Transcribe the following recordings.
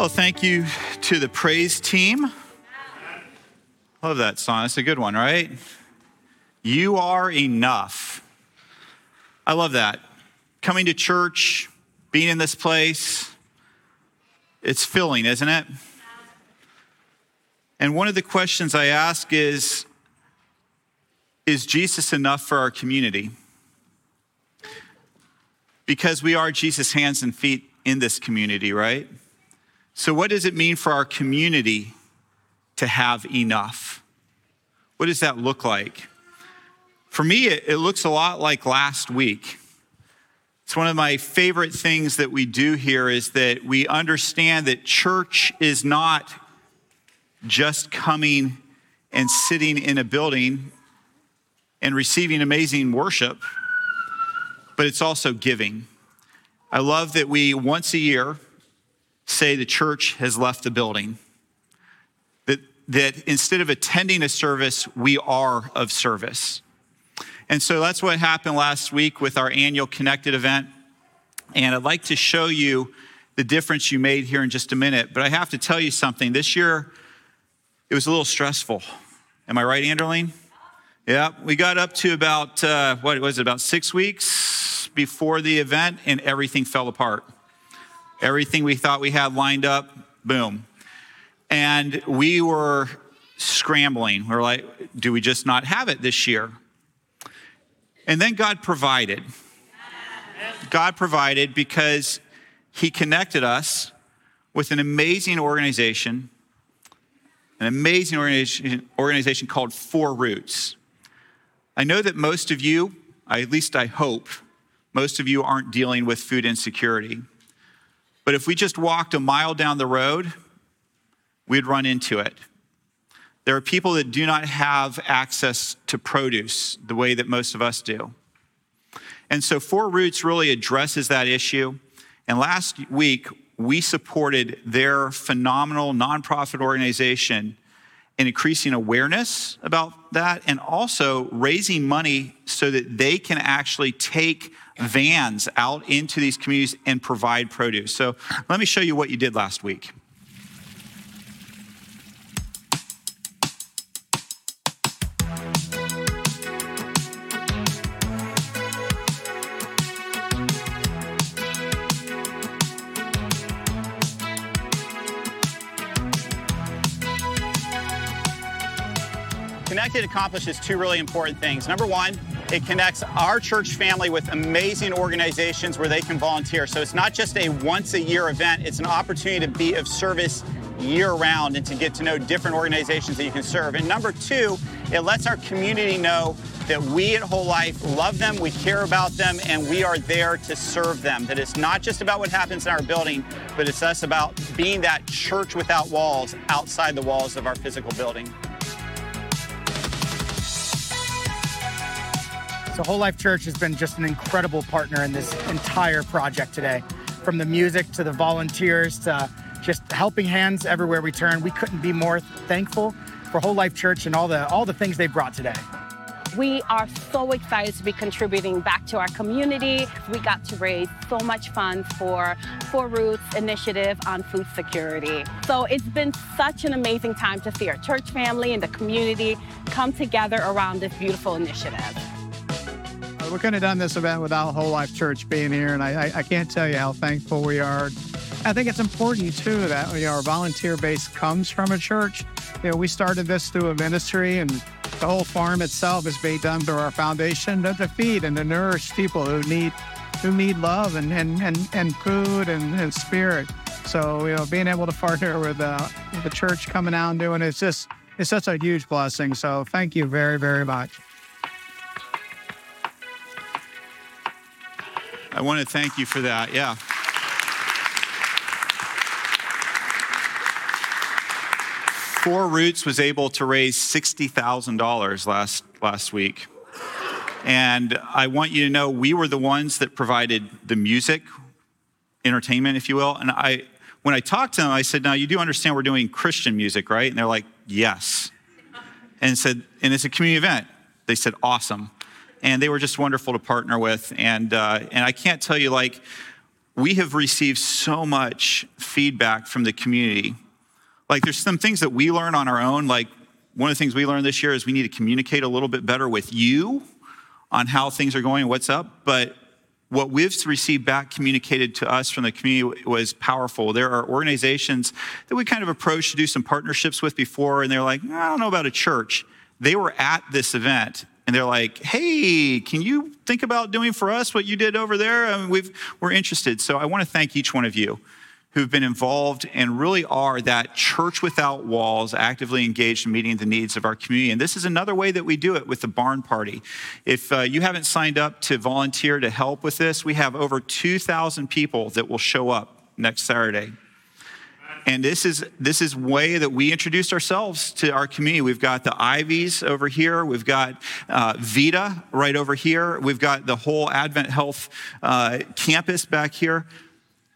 Well, thank you to the praise team. Love that song. That's a good one, right? You are enough. I love that. Coming to church, being in this place, it's filling, isn't it? And one of the questions I ask is Is Jesus enough for our community? Because we are Jesus' hands and feet in this community, right? So, what does it mean for our community to have enough? What does that look like? For me, it, it, looks a lot like last week. It's one of my favorite things that we do here is that we understand that church is not just coming and sitting in a building and receiving amazing worship, but it's also giving. I love that we once a year say the church has left the building. That, that instead of attending a service, we are of service. And so that's what happened last week with our annual Connected event. And I'd like to show you the difference you made here in just a minute. But I have to tell you something. This year, it was a little stressful. Am I right, Anderline? Yeah, we got up to about, uh, what was it, about six weeks before the event, and everything fell apart. Everything we thought we had lined up, boom. And we were scrambling. We are like, do we just not have it this year? And then God provided. God provided because He connected us with an amazing organization, an amazing organization, organization called Four Roots. I know that most of you, at least I hope, most of you aren't dealing with food insecurity. But if we just walked a mile down the road, we'd run into it. There are people that do not have access to produce the way that most of us do. And so Four Roots really addresses that issue. And last week, we supported their phenomenal nonprofit organization in increasing awareness about that and also raising money so that they can actually take vans out into these communities and provide produce. So let me show you what you did last week. Connected accomplishes two really important things. Number one, it connects our church family with amazing organizations where they can volunteer. So it's not just a once a year event, it's an opportunity to be of service year round and to get to know different organizations that you can serve. And number two, it lets our community know that we at WholeLife love them, we care about them, and we are there to serve them. That it's not just about what happens in our building, but it's us about being that church without walls outside the walls of our physical building. So WholeLife Church has been just an incredible partner in this entire project today. From the music to the volunteers to just helping hands everywhere we turn. We couldn't be more thankful for WholeLife Church and all the all the things they brought today. We are so excited to be contributing back to our community. We got to raise so much funds for Four Roots initiative on food security. So it's been such an amazing time to see our church family and the community come together around this beautiful initiative we couldn't have done this event without WholeLife Church being here, and I, I, I can't tell you how thankful we are. I think it's important too that you know, our volunteer base comes from a church. You know, we started this through a ministry, and the whole farm itself is being done through our foundation to, to feed and to nourish people who need who need love and and and, and food and, and spirit. So you know, being able to partner with, uh, the church coming out and doing it, it's just it's such a huge blessing. So thank you very very much. I want to thank you for that. Yeah. Four Roots was able to raise $60,000 last, last week. And I want you to know we were the ones that provided the music, entertainment, if you will. And I, when I talked to them, I said, Now you do understand we're doing Christian music, right? And they're like, Yes. And said, and it's a community event. They said, Awesome. And they were just wonderful to partner with. And, uh, and I can't tell you, like, we have received so much feedback from the community. Like, there's some things that we learn on our own. Like, one of the things we learned this year is we need to communicate a little bit better with you on how things are going and what's up. But what we've received back communicated to us from the community was powerful. There are organizations that we kind of approached to do some partnerships with before, and they're like, I don't know about a church. They were at this event and they're like, hey, can you think about doing for us what you did over there? I mean, we've, we're interested. So I want to thank each one of you who've been involved and really are that church without walls, actively engaged in meeting the needs of our community. And this is another way that we do it with the barn party. If uh, you haven't signed up to volunteer to help with this, we have over 2,000 people that will show up next Saturday. And this is this is way that we introduced ourselves to our community. We've got the Ivies over here. We've got uh, Vita right over here. We've got the whole AdventHealth uh, campus back here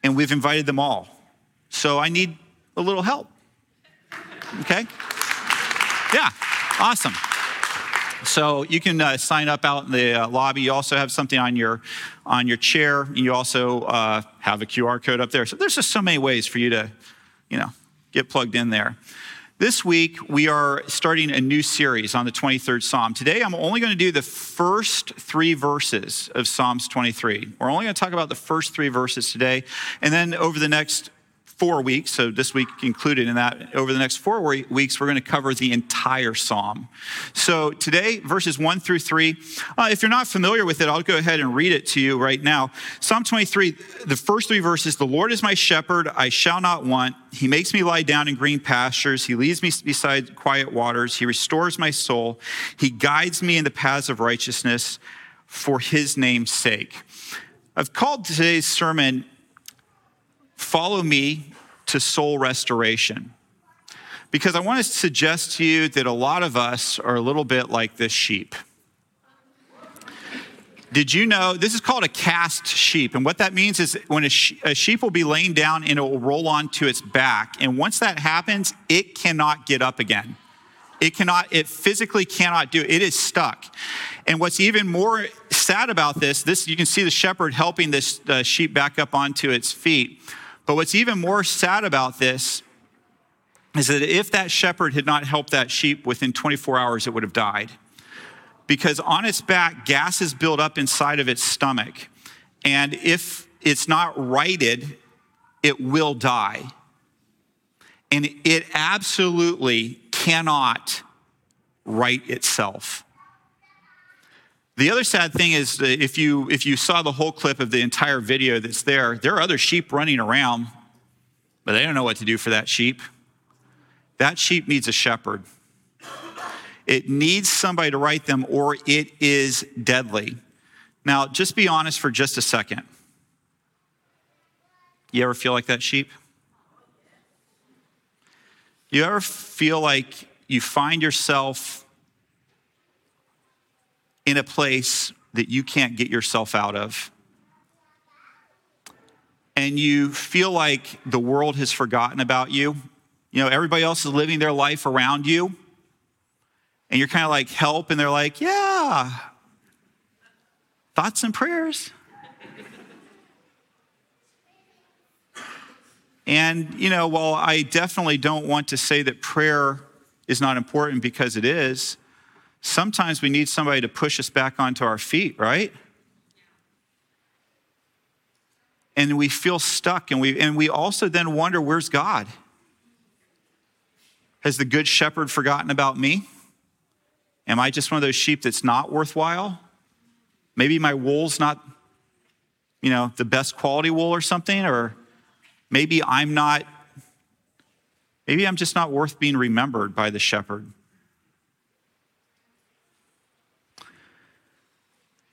and we've invited them all. So I need a little help. Okay? Yeah, awesome. So you can uh, sign up out in the uh, lobby. You also have something on your on your chair. You also uh, have a QR code up there. So there's just so many ways for you to, you know, get plugged in there. This week, we are starting a new series on the 23rd Psalm. Today, I'm only going to do the first three verses of Psalms 23. We're only going to talk about the first three verses today. And then over the next four weeks, so this week included in that, over the next four weeks, we're going to cover the entire psalm. So today, verses one through three, uh, if you're not familiar with it, I'll go ahead and read it to you right now. Psalm 23, the first three verses The Lord is my shepherd, I shall not want. He makes me lie down in green pastures. He leads me beside quiet waters. He restores my soul. He guides me in the paths of righteousness for his name's sake. I've called today's sermon Follow Me to Soul Restoration. Because I want to suggest to you that a lot of us are a little bit like this sheep. Did you know this is called a cast sheep? And what that means is when a, a, sheep will be laying down and it will roll onto its back. And once that happens, it cannot get up again. It cannot, it physically cannot do it. It is stuck. And what's even more sad about this, this you can see the shepherd helping this uh, sheep back up onto its feet. But what's even more sad about this is that if that shepherd had not helped that sheep within 24 hours, it would have died. Because on its back, gas is built up inside of its stomach. And if it's not righted, it will die. And it absolutely cannot right itself. The other sad thing is if you, if you saw the whole clip of the entire video that's there, there are other sheep running around, but they don't know what to do for that sheep. That sheep needs a shepherd. It needs somebody to right them, or it is deadly. Now, just be honest for just a second. You ever feel like that sheep? You ever feel like you find yourself in a place that you can't get yourself out of. And you feel like the world has forgotten about you. You know, everybody else is living their life around you. And you're kind of like, help. And they're like, yeah, thoughts and prayers. and, you know, while I definitely don't want to say that prayer is not important because it is, sometimes we need somebody to push us back onto our feet, right? And we feel stuck, and we, and we also then wonder, where's God? Has the good shepherd forgotten about me? Am I just one of those sheep that's not worthwhile? Maybe my wool's not, you know, the best quality wool or something, or maybe I'm not, maybe I'm just not worth being remembered by the shepherd.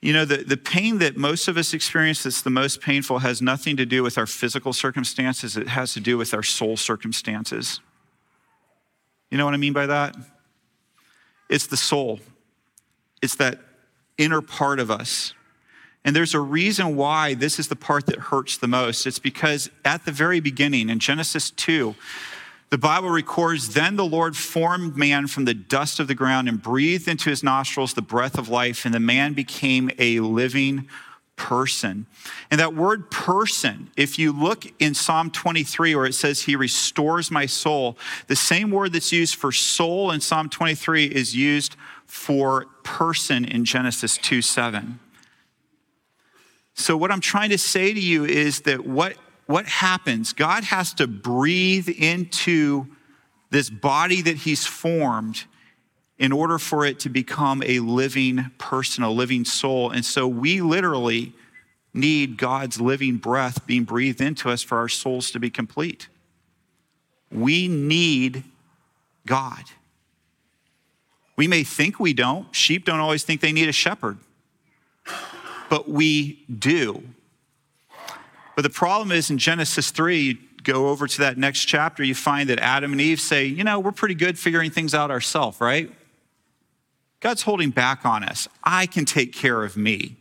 You know, the, the pain that most of us experience that's the most painful has nothing to do with our physical circumstances, it has to do with our soul circumstances. You know what I mean by that? It's the soul, it's that inner part of us. And there's a reason why this is the part that hurts the most. It's because at the very beginning, in Genesis 2, the Bible records Then the Lord formed man from the dust of the ground and breathed into his nostrils the breath of life, and the man became a living person. And that word person, if you look in Psalm 23 where it says, He restores my soul, the same word that's used for soul in Psalm 23 is used for person in Genesis 2 7. So, what I'm trying to say to you is that what, what happens, God has to breathe into this body that He's formed in order for it to become a living person, a living soul. And so, we literally need God's living breath being breathed into us for our souls to be complete. We need God. We may think we don't. Sheep don't always think they need a shepherd but we do. But the problem is in Genesis 3, you go over to that next chapter, you find that Adam and Eve say, you know, we're pretty good figuring things out ourselves, right? God's holding back on us. I can take care of me.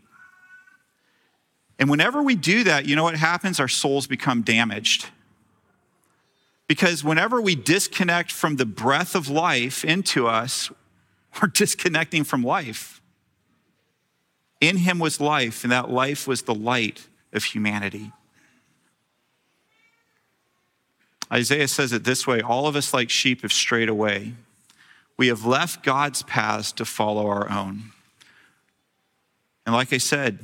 And whenever we do that, you know what happens? Our souls become damaged. Because whenever we disconnect from the breath of life into us, we're disconnecting from life. In him was life, and that life was the light of humanity. Isaiah says it this way All of us, like sheep, have strayed away. We have left God's paths to follow our own. And like I said,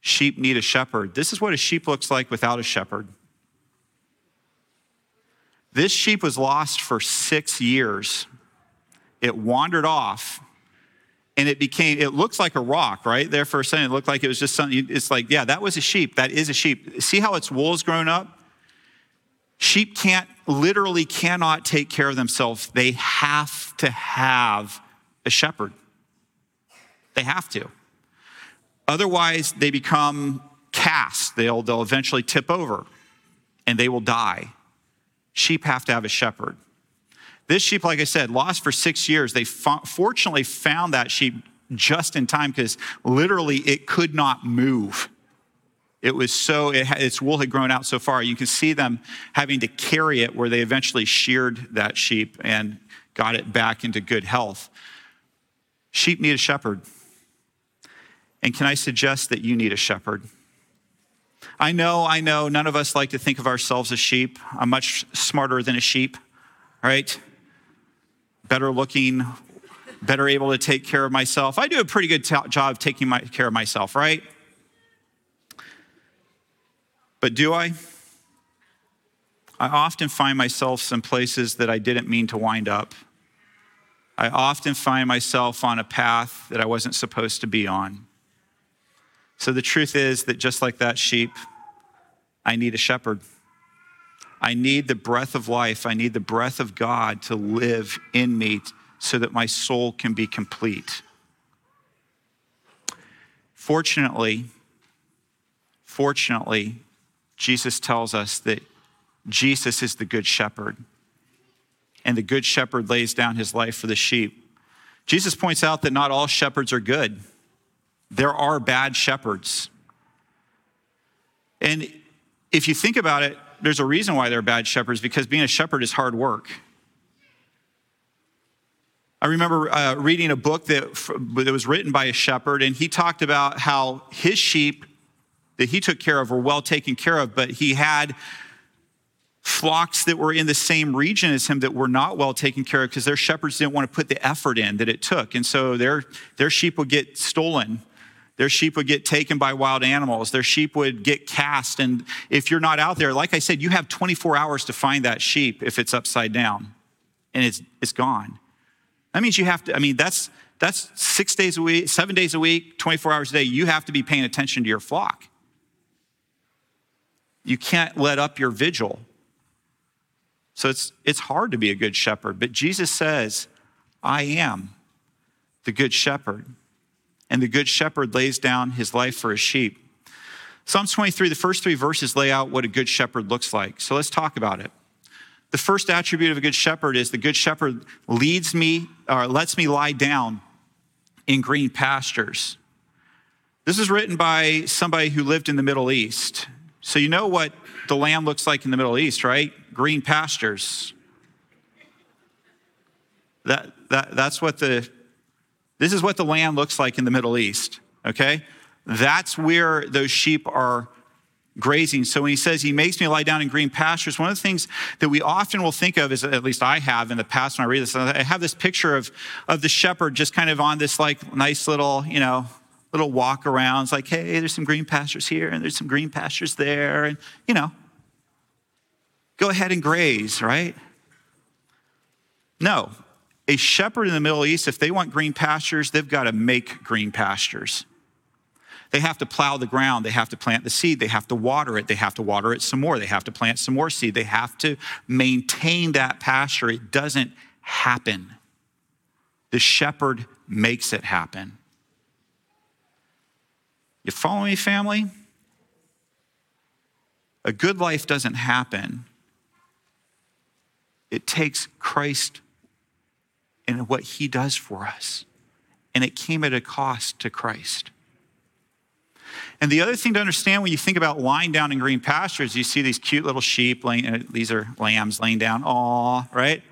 sheep need a shepherd. This is what a sheep looks like without a shepherd. This sheep was lost for six years. It wandered off and it became it looks like a rock right there for a second it looked like it was just something it's like yeah that was a sheep that is a sheep see how its wool's grown up sheep can't literally cannot take care of themselves. They have to have a shepherd. They have to. Otherwise they become cast. They'll, they'll eventually tip over and they will die. Sheep have to have a shepherd. This sheep, like I said, lost for six years. They fortunately found that sheep just in time because literally it could not move. It was so, it, its wool had grown out so far. You can see them having to carry it where they eventually sheared that sheep and got it back into good health. Sheep need a shepherd. And can I suggest that you need a shepherd? I know, I know, none of us like to think of ourselves as sheep. I'm much smarter than a sheep, right? better looking, better able to take care of myself. I do a pretty good t- job taking my, care of myself, right? But do I? I often find myself in places that I didn't mean to wind up. I often find myself on a path that I wasn't supposed to be on. So the truth is that just like that sheep, I need a shepherd. I need the breath of life. I need the breath of God to live in me so that my soul can be complete. Fortunately, fortunately, Jesus tells us that Jesus is the good shepherd. And the good shepherd lays down his life for the sheep. Jesus points out that not all shepherds are good. There are bad shepherds. And if you think about it, there's a reason why they're bad shepherds because being a shepherd is hard work. I remember uh, reading a book that, that was written by a shepherd, and he talked about how his sheep that he took care of were well taken care of, but he had flocks that were in the same region as him that were not well taken care of because their shepherds didn't want to put the effort in that it took. And so their, their sheep would get stolen their sheep would get taken by wild animals. Their sheep would get cast. And if you're not out there, like I said, you have 24 hours to find that sheep if it's upside down and it's, it's gone. That means you have to, I mean, that's, that's six days a week, seven days a week, 24 hours a day. You have to be paying attention to your flock. You can't let up your vigil. So it's, it's hard to be a good shepherd. But Jesus says, I am the good shepherd and the good shepherd lays down his life for his sheep. Psalms 23, the first three verses lay out what a good shepherd looks like. So let's talk about it. The first attribute of a good shepherd is the good shepherd leads me or lets me lie down in green pastures. This is written by somebody who lived in the Middle East. So you know what the land looks like in the Middle East, right? Green pastures. That, that, that's what the, this is what the land looks like in the Middle East, okay? That's where those sheep are grazing. So when he says he makes me lie down in green pastures, one of the things that we often will think of is, at least I have in the past when I read this, I have this picture of, of the shepherd just kind of on this like nice little, you know, little walk arounds like, hey, there's some green pastures here and there's some green pastures there. And, you know, go ahead and graze, right? No. A shepherd in the Middle East, if they want green pastures, they've got to make green pastures. They have to plow the ground. They have to plant the seed. They have to water it. They have to water it some more. They have to plant some more seed. They have to maintain that pasture. It doesn't happen. The shepherd makes it happen. You follow me, family? A good life doesn't happen. It takes Christ and what he does for us. And it came at a cost to Christ. And the other thing to understand when you think about lying down in green pastures, you see these cute little sheep, laying, uh, these are lambs laying down, aw, right?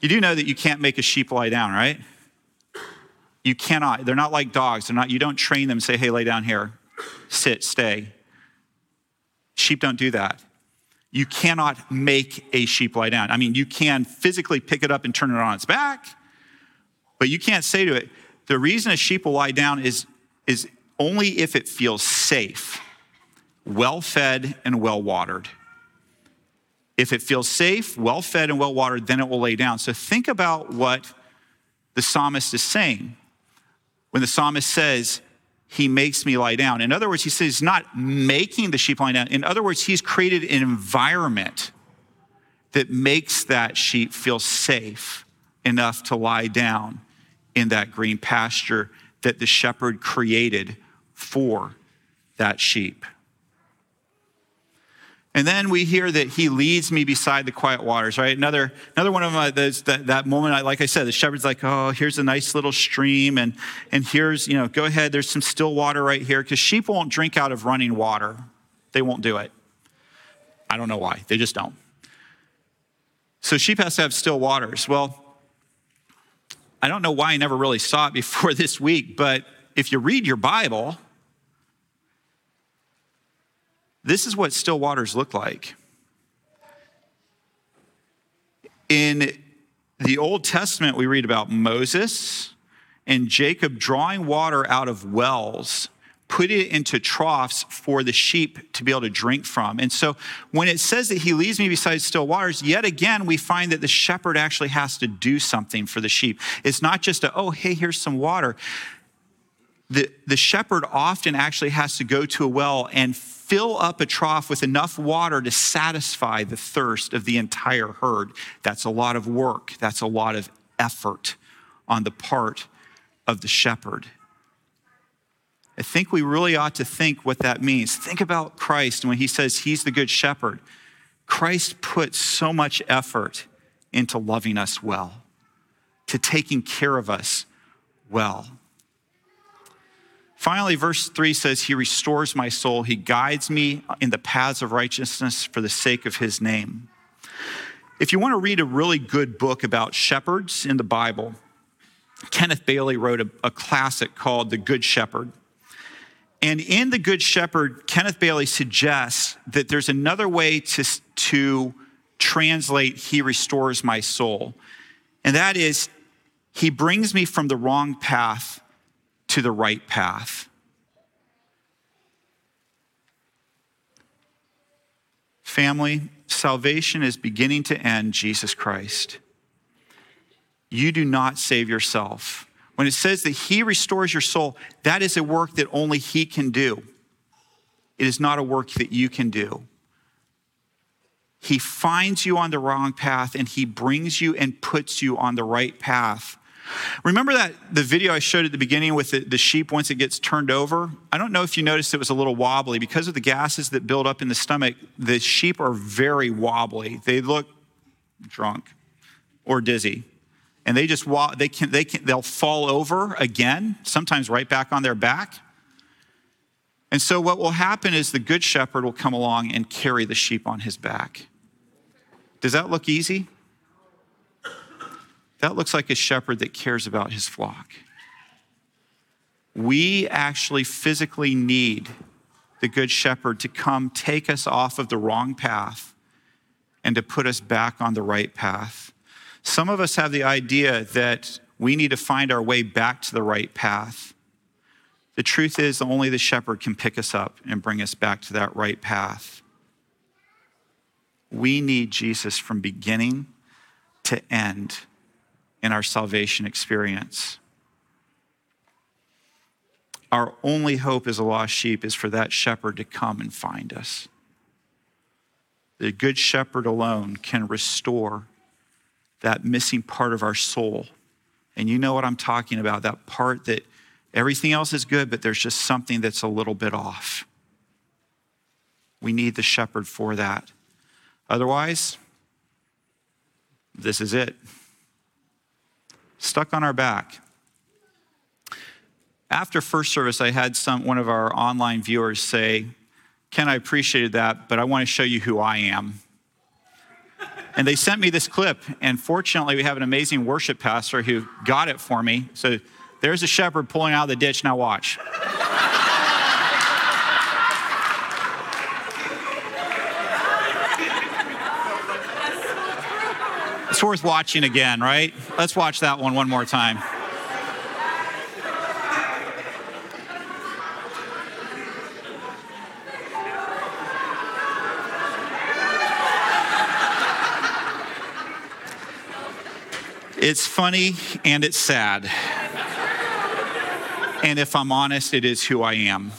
You do know that you can't make a sheep lie down, right? You cannot. They're not like dogs. They're not, you don't train them, say, hey, lay down here, sit, stay. Sheep don't do that. You cannot make a sheep lie down. I mean, you can physically pick it up and turn it on its back, but you can't say to it, the reason a sheep will lie down is, is only if it feels safe, well fed, and well watered. If it feels safe, well fed, and well watered, then it will lay down. So think about what the psalmist is saying when the psalmist says, He makes me lie down. In other words, he says he's not making the sheep lie down. In other words, he's created an environment that makes that sheep feel safe enough to lie down in that green pasture that the shepherd created for that sheep. And then we hear that he leads me beside the quiet waters, right? Another, another one of my, those, that, that moment, I, like I said, the shepherd's like, oh, here's a nice little stream. And, and here's, you know, go ahead, there's some still water right here. Because sheep won't drink out of running water. They won't do it. I don't know why. They just don't. So sheep has to have still waters. Well, I don't know why I never really saw it before this week, but if you read your Bible, this is what still waters look like. In the Old Testament, we read about Moses and Jacob drawing water out of wells, put it into troughs for the sheep to be able to drink from. And so when it says that he leads me beside still waters, yet again, we find that the shepherd actually has to do something for the sheep. It's not just a, oh, hey, here's some water. The, the shepherd often actually has to go to a well and fill up a trough with enough water to satisfy the thirst of the entire herd. That's a lot of work, that's a lot of effort on the part of the shepherd. I think we really ought to think what that means. Think about Christ when he says he's the good shepherd. Christ put so much effort into loving us well, to taking care of us well. Finally, verse 3 says, He restores my soul. He guides me in the paths of righteousness for the sake of His name. If you want to read a really good book about shepherds in the Bible, Kenneth Bailey wrote a, a classic called The Good Shepherd. And in The Good Shepherd, Kenneth Bailey suggests that there's another way to, to translate, He restores my soul. And that is, He brings me from the wrong path to the right path. Family, salvation is beginning to end Jesus Christ. You do not save yourself. When it says that He restores your soul, that is a work that only He can do. It is not a work that you can do. He finds you on the wrong path and He brings you and puts you on the right path Remember that the video I showed at the beginning with the, the, sheep once it gets turned over? I don't know if you noticed it was a little wobbly. Because of the gases that build up in the stomach, the sheep are very wobbly. They look drunk or dizzy. And they just they can they can they'll fall over again, sometimes right back on their back. And so what will happen is the good shepherd will come along and carry the sheep on his back. Does that look easy? That looks like a shepherd that cares about his flock. We actually physically need the Good Shepherd to come take us off of the wrong path and to put us back on the right path. Some of us have the idea that we need to find our way back to the right path. The truth is, only the shepherd can pick us up and bring us back to that right path. We need Jesus from beginning to end in our salvation experience. Our only hope as a lost sheep is for that shepherd to come and find us. The good shepherd alone can restore that missing part of our soul. And you know what I'm talking about that part that everything else is good, but there's just something that's a little bit off. We need the shepherd for that. Otherwise, this is it stuck on our back. After first service, I had some, one of our online viewers say, Ken, I appreciated that, but I want to show you who I am. And they sent me this clip, and fortunately, we have an amazing worship pastor who got it for me. So there's a shepherd pulling out of the ditch. Now, watch. It's worth watching again, right? Let's watch that one one more time. It's funny and it's sad. And if I'm honest, it is who I am.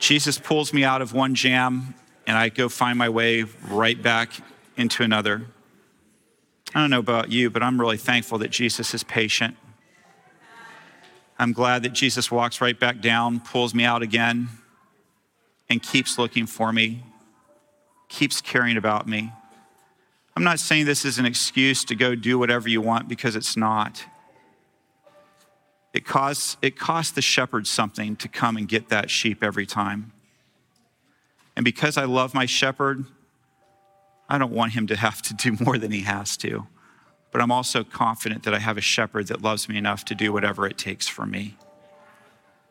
Jesus pulls me out of one jam, and I go find my way right back into another. I don't know about you, but I'm really thankful that Jesus is patient. I'm glad that Jesus walks right back down, pulls me out again, and keeps looking for me, keeps caring about me. I'm not saying this is an excuse to go do whatever you want because it's not. It costs, it costs the shepherd something to come and get that sheep every time. And because I love my shepherd, I don't want him to have to do more than he has to. But I'm also confident that I have a shepherd that loves me enough to do whatever it takes for me.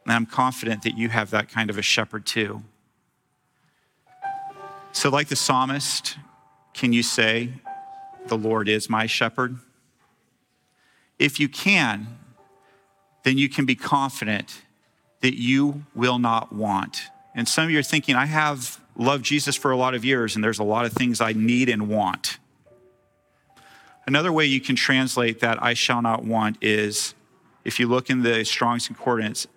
And I'm confident that you have that kind of a shepherd too. So, like the psalmist, can you say, The Lord is my shepherd? If you can, then you can be confident that you will not want. And some of you are thinking, I have loved Jesus for a lot of years, and there's a lot of things I need and want. Another way you can translate that I shall not want is if you look in the Strong's Concordance,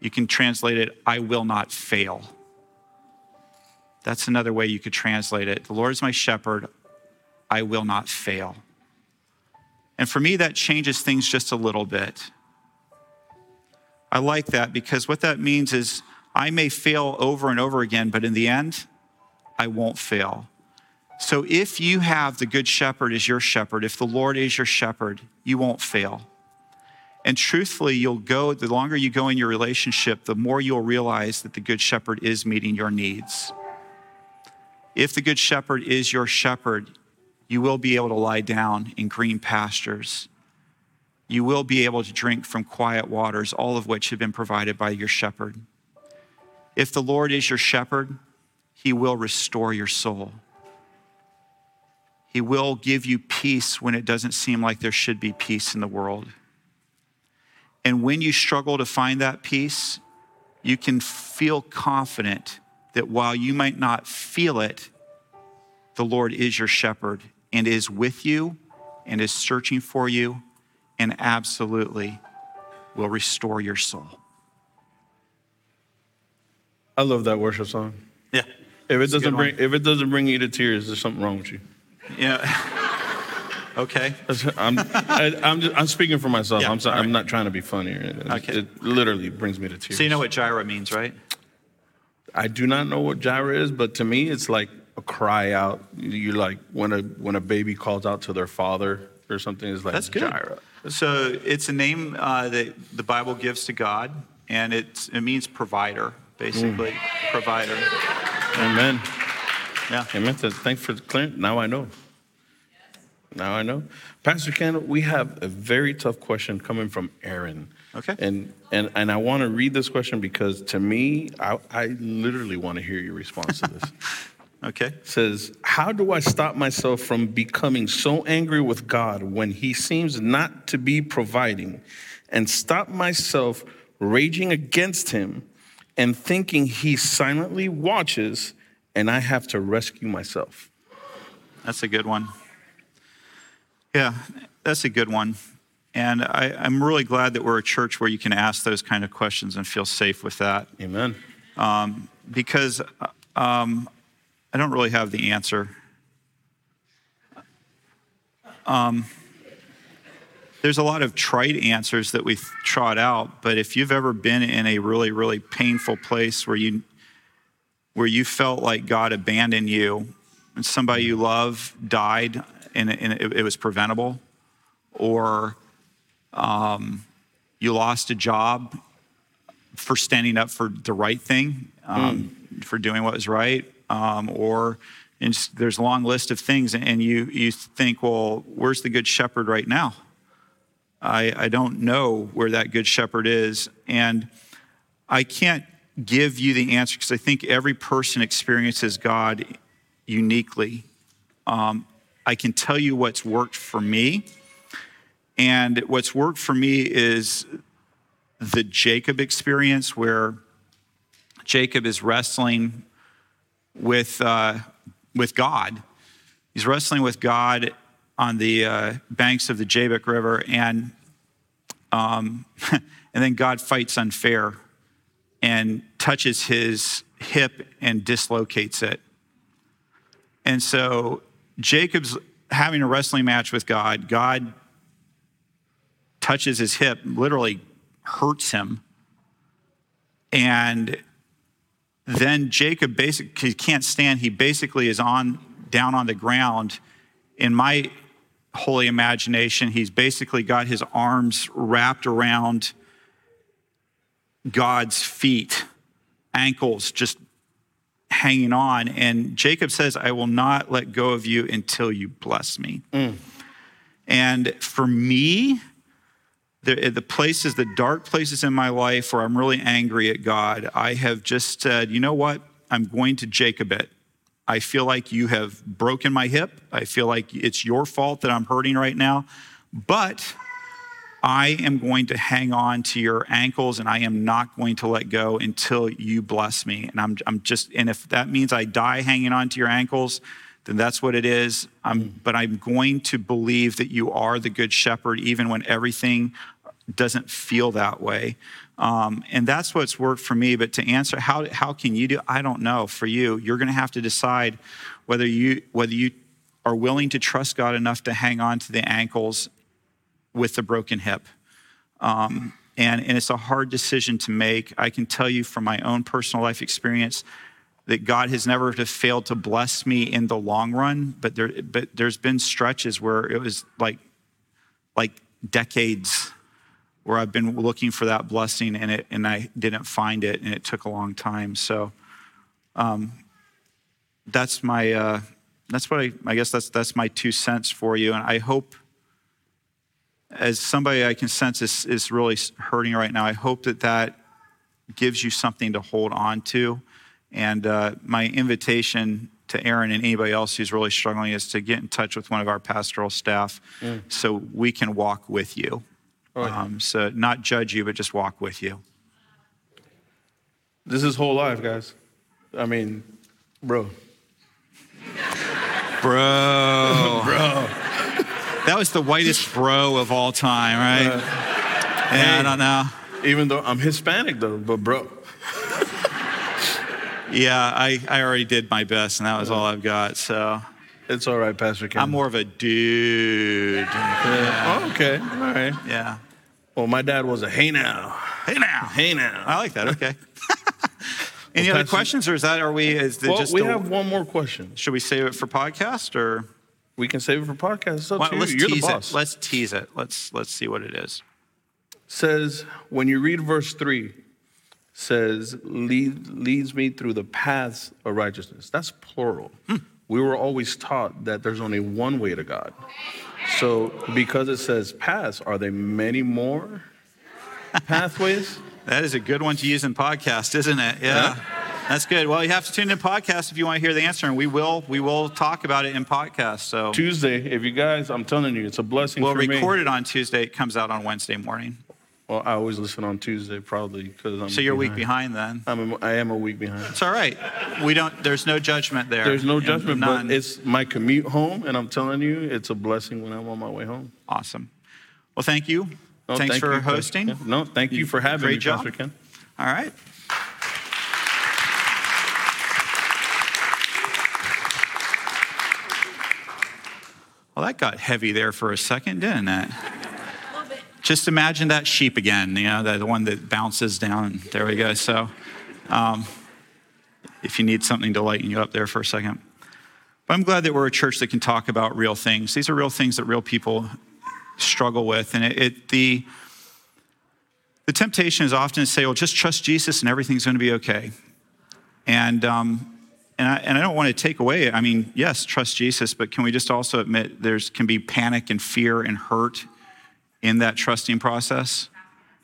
you can translate it, I will not fail. That's another way you could translate it. The Lord is my shepherd, I will not fail. And for me, that changes things just a little bit. I like that because what that means is I may fail over and over again, but in the end, I won't fail. So if you have the Good Shepherd as your shepherd, if the Lord is your shepherd, you won't fail. And truthfully, you'll go, the longer you go in your relationship, the more you'll realize that the Good Shepherd is meeting your needs. If the Good Shepherd is your shepherd, you will be able to lie down in green pastures. You will be able to drink from quiet waters, all of which have been provided by your shepherd. If the Lord is your shepherd, he will restore your soul. He will give you peace when it doesn't seem like there should be peace in the world. And when you struggle to find that peace, you can feel confident that while you might not feel it, the Lord is your shepherd and is with you and is searching for you and absolutely will restore your soul. I love that worship song. Yeah. If it doesn't bring if it doesn't bring you to tears, there's something wrong with you. Yeah. Okay. I'm, I, I'm, just, I'm speaking for myself. Yeah, I'm, sorry, right. I'm not trying to be funny. anything. Okay. It literally brings me to tears. So you know what Jireh means, right? I do not know what Jireh is, but to me, it's like a cry out. You like when a when a baby calls out to their father or something. It's like That's good. gyra. So it's a name uh, that the Bible gives to God, and it's, it means provider, basically. Mm. Provider. Amen. Yeah. Amen. Thanks for clearing. Now I know. Now I know. Pastor Ken, we have a very tough question coming from Aaron. Okay. And and and I want to read this question because to me, I, I literally want to hear your response to this. Okay. It says, How do I stop myself from becoming so angry with God when He seems not to be providing, and stop myself raging against Him and thinking He silently watches and I have to rescue myself? That's a good one. Yeah, that's a good one. And I, I'm really glad that we're a church where you can ask those kind of questions and feel safe with that. Amen. Um, because um, I don't really have the answer. Um, there's a lot of trite answers that we trot out, but if you've ever been in a really, really painful place where you where you felt like God abandoned you, and somebody you love died, and, and it, it was preventable, or um, you lost a job for standing up for the right thing, um, for doing what was right, um, or and there's a long list of things, and you you think, well, where's the good shepherd right now? I I don't know where that good shepherd is, and I can't give you the answer because I think every person experiences God uniquely. Um, I can tell you what's worked for me, and what's worked for me is the Jacob experience where Jacob is wrestling with, uh, with God. He's wrestling with God on the uh, banks of the Jabbok River, and, um, and then God fights unfair and touches his hip and dislocates it. And so Jacob's having a wrestling match with God. God touches his hip, literally hurts him. And then Jacob basically can't stand, he basically is on down on the ground. In my holy imagination, he's basically got his arms wrapped around God's feet, ankles just hanging on. And Jacob says, I will not let go of you until you bless me. Mm. And for me, the, the places, the dark places in my life where I'm really angry at God, I have just said, you know what? I'm going to Jacob it. I feel like you have broken my hip. I feel like it's your fault that I'm hurting right now. But I am going to hang on to your ankles and I am not going to let go until you bless me. And I'm, I'm just, and if that means I die hanging on to your ankles, then that's what it is. I'm, mm. but I'm going to believe that you are the good shepherd, even when everything doesn't feel that way. Um, and that's what's worked for me. But to answer, how, how can you do? I don't know. For you, you're going to have to decide whether you, whether you are willing to trust God enough to hang on to the ankles with the broken hip. Um, and, and it's a hard decision to make. I can tell you from my own personal life experience that God has never failed to bless me in the long run, but, there, but there's been stretches where it was like, like decades where I've been looking for that blessing and, it, and I didn't find it, and it took a long time. So um, that's my, uh, that's what I, I guess that's, that's my two cents for you. And I hope as somebody I can sense is, is really hurting right now, I hope that that gives you something to hold on to. And uh, my invitation to Aaron and anybody else who's really struggling is to get in touch with one of our pastoral staff so we can walk with you. Um, so, not judge you, but just walk with you. This is whole life, guys. I mean, bro. Bro. bro. That was the whitest bro of all time, right? yeah, I don't know. Even though I'm Hispanic, though, but bro. Yeah, I, I already did my best, and that was all I've got. So, It's all right, Pastor Ken. I'm more of a dude. Oh, okay. All right. Yeah. Well, my dad was a hey now. Hey now. Hey now. I like that. Okay. Any Well, other Pastor- questions, or is that are we? Is Well, just? we a- have one more question. should we save it for podcast or? We can save it for podcast. It's up Why- to you. let's You're the tease boss. it. Let's tease it. Let's let's see what it is. says when you read verse 3 says lead, leads me through the paths of righteousness that's plural Hmm. We were always taught that there's only one way to god so because it says paths are there many more pathways That is a good one to use in podcast, isn't it? Yeah. That's good. Well, you have to tune in podcast if you want to hear the answer, and we will. We will talk about it in podcast. So tuesday if you guys i'm telling you it's a blessing we'll for me it on Tuesday. It comes out on Wednesday morning. Well i always listen on tuesday probably because i'm So you're a week behind then. I'm a, i am a week behind It's all right. We don't. There's no judgment there. there's no judgment None. but it's my commute home and i'm telling you it's a blessing when i'm on my way home awesome. Well, thank you. Oh, Thanks thank for you, Pastor hosting. Ken. No, thank you for having Great me, job. Pastor Ken. All right. Well, that got heavy there for a second, didn't it? Just imagine that sheep again, you know, the one that bounces down. There we go. So, um, if you need something to lighten you up there for a second. But I'm glad that we're a church that can talk about real things. These are real things that real people struggle with. And it, it the, the temptation is often to say, well, just trust Jesus and everything's going to be okay. And, um, and, I, and I don't want to take away, I mean, yes, trust Jesus, but can we just also admit there's can be panic and fear and hurt in that trusting process?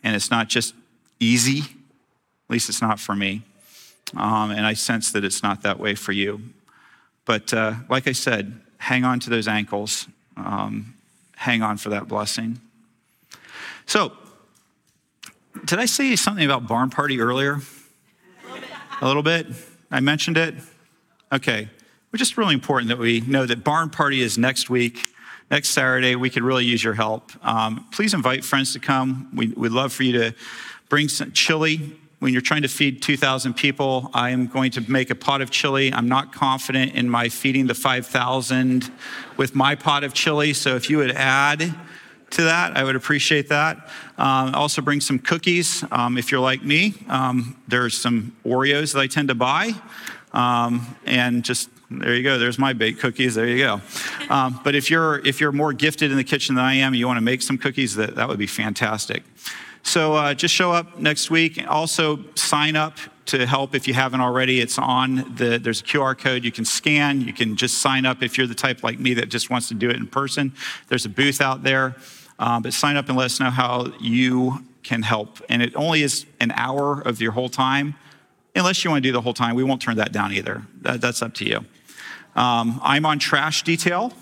And it's not just easy, at least it's not for me. Um, and I sense that it's not that way for you. But uh, like I said, hang on to those ankles, um, hang on for that blessing. So, did I say something about barn party earlier? A little bit? I mentioned it? Okay. It's just really important that we know that barn party is next week, next Saturday. We could really use your help. Um, please invite friends to come. We, we'd love for you to bring some chili. When you're trying to feed 2,000 people, I am going to make a pot of chili. I'm not confident in my feeding the 5,000 with my pot of chili. So if you would add to that. I would appreciate that. Um, also, bring some cookies um, if you're like me. Um, there's some Oreos that I tend to buy. Um, and just there you go. There's my baked cookies. There you go. Um, but if you're if you're more gifted in the kitchen than I am, you want to make some cookies, that that would be fantastic. So uh, just show up next week. Also sign up to help if you haven't already. It's on the there's a QR code you can scan. You can just sign up if you're the type like me that just wants to do it in person. There's a booth out there. Um, but sign up and let us know how you can help. And it only is an hour of your whole time. Unless you want to do the whole time, we won't turn that down either. That, that's up to you. Um, I'm on trash detail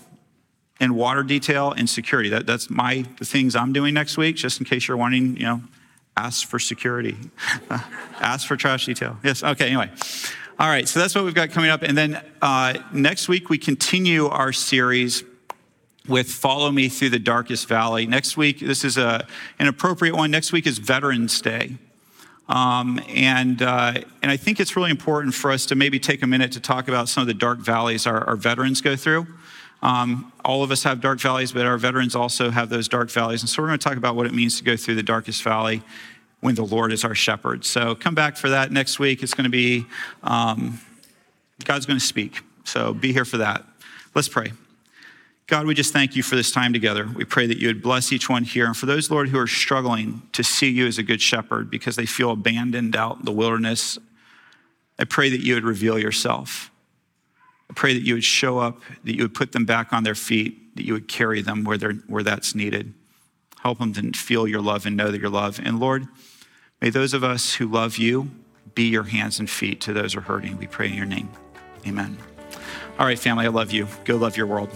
and water detail and security. That, that's my the things I'm doing next week, just in case you're wanting, you know, ask for security, ask for trash detail. Yes, okay, anyway. All right, so that's what we've got coming up. And then uh, next week, we continue our series with Follow Me Through the Darkest Valley. Next week, this is a, an appropriate one. Next week is Veterans Day. Um, and, uh, and I think it's really important for us to maybe take a minute to talk about some of the dark valleys our, our veterans go through. Um, all of us have dark valleys, but our veterans also have those dark valleys. And so we're going to talk about what it means to go through the darkest valley when the Lord is our shepherd. So come back for that next week. It's going to be, um, God's going to speak. So be here for that. Let's pray. God, we just thank you for this time together. We pray that you would bless each one here. And for those, Lord, who are struggling to see you as a good shepherd because they feel abandoned out in the wilderness, I pray that you would reveal yourself. I pray that you would show up, that you would put them back on their feet, that you would carry them where, where that's needed. Help them to feel your love and know that your love. And Lord, may those of us who love you be your hands and feet to those who are hurting. We pray in your name. Amen. All right, family, I love you. Go love your world.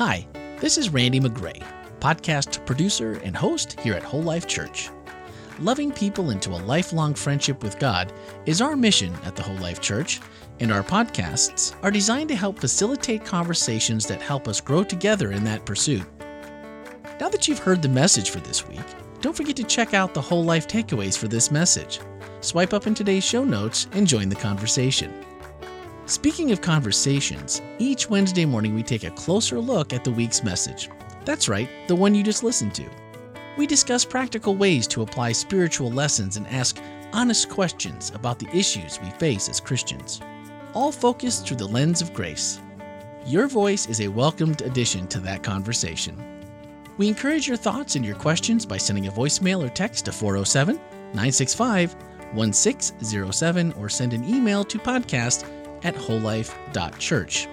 Hi, this is Randy Magray, podcast producer and host here at WholeLife Church. Loving people into a lifelong friendship with God is our mission at the WholeLife Church, and our podcasts are designed to help facilitate conversations that help us grow together in that pursuit. Now that you've heard the message for this week, don't forget to check out the WholeLife takeaways for this message. Swipe up in today's show notes and join the conversation. Speaking of conversations, each Wednesday morning we take a closer look at the week's message. That's right, the one you just listened to. We discuss practical ways to apply spiritual lessons and ask honest questions about the issues we face as Christians, all focused through the lens of grace. Your voice is a welcomed addition to that conversation. We encourage your thoughts and your questions by sending a voicemail or text to 407 965 1607 or send an email to podcast at wholelife.church.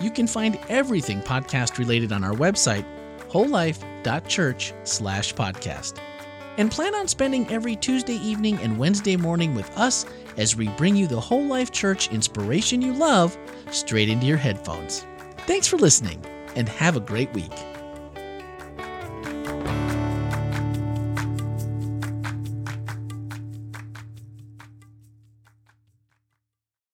You can find everything podcast related on our website, wholelife.church slash podcast. And plan on spending every Tuesday evening and Wednesday morning with us as we bring you the WholeLife Church inspiration you love straight into your headphones. Thanks for listening and have a great week.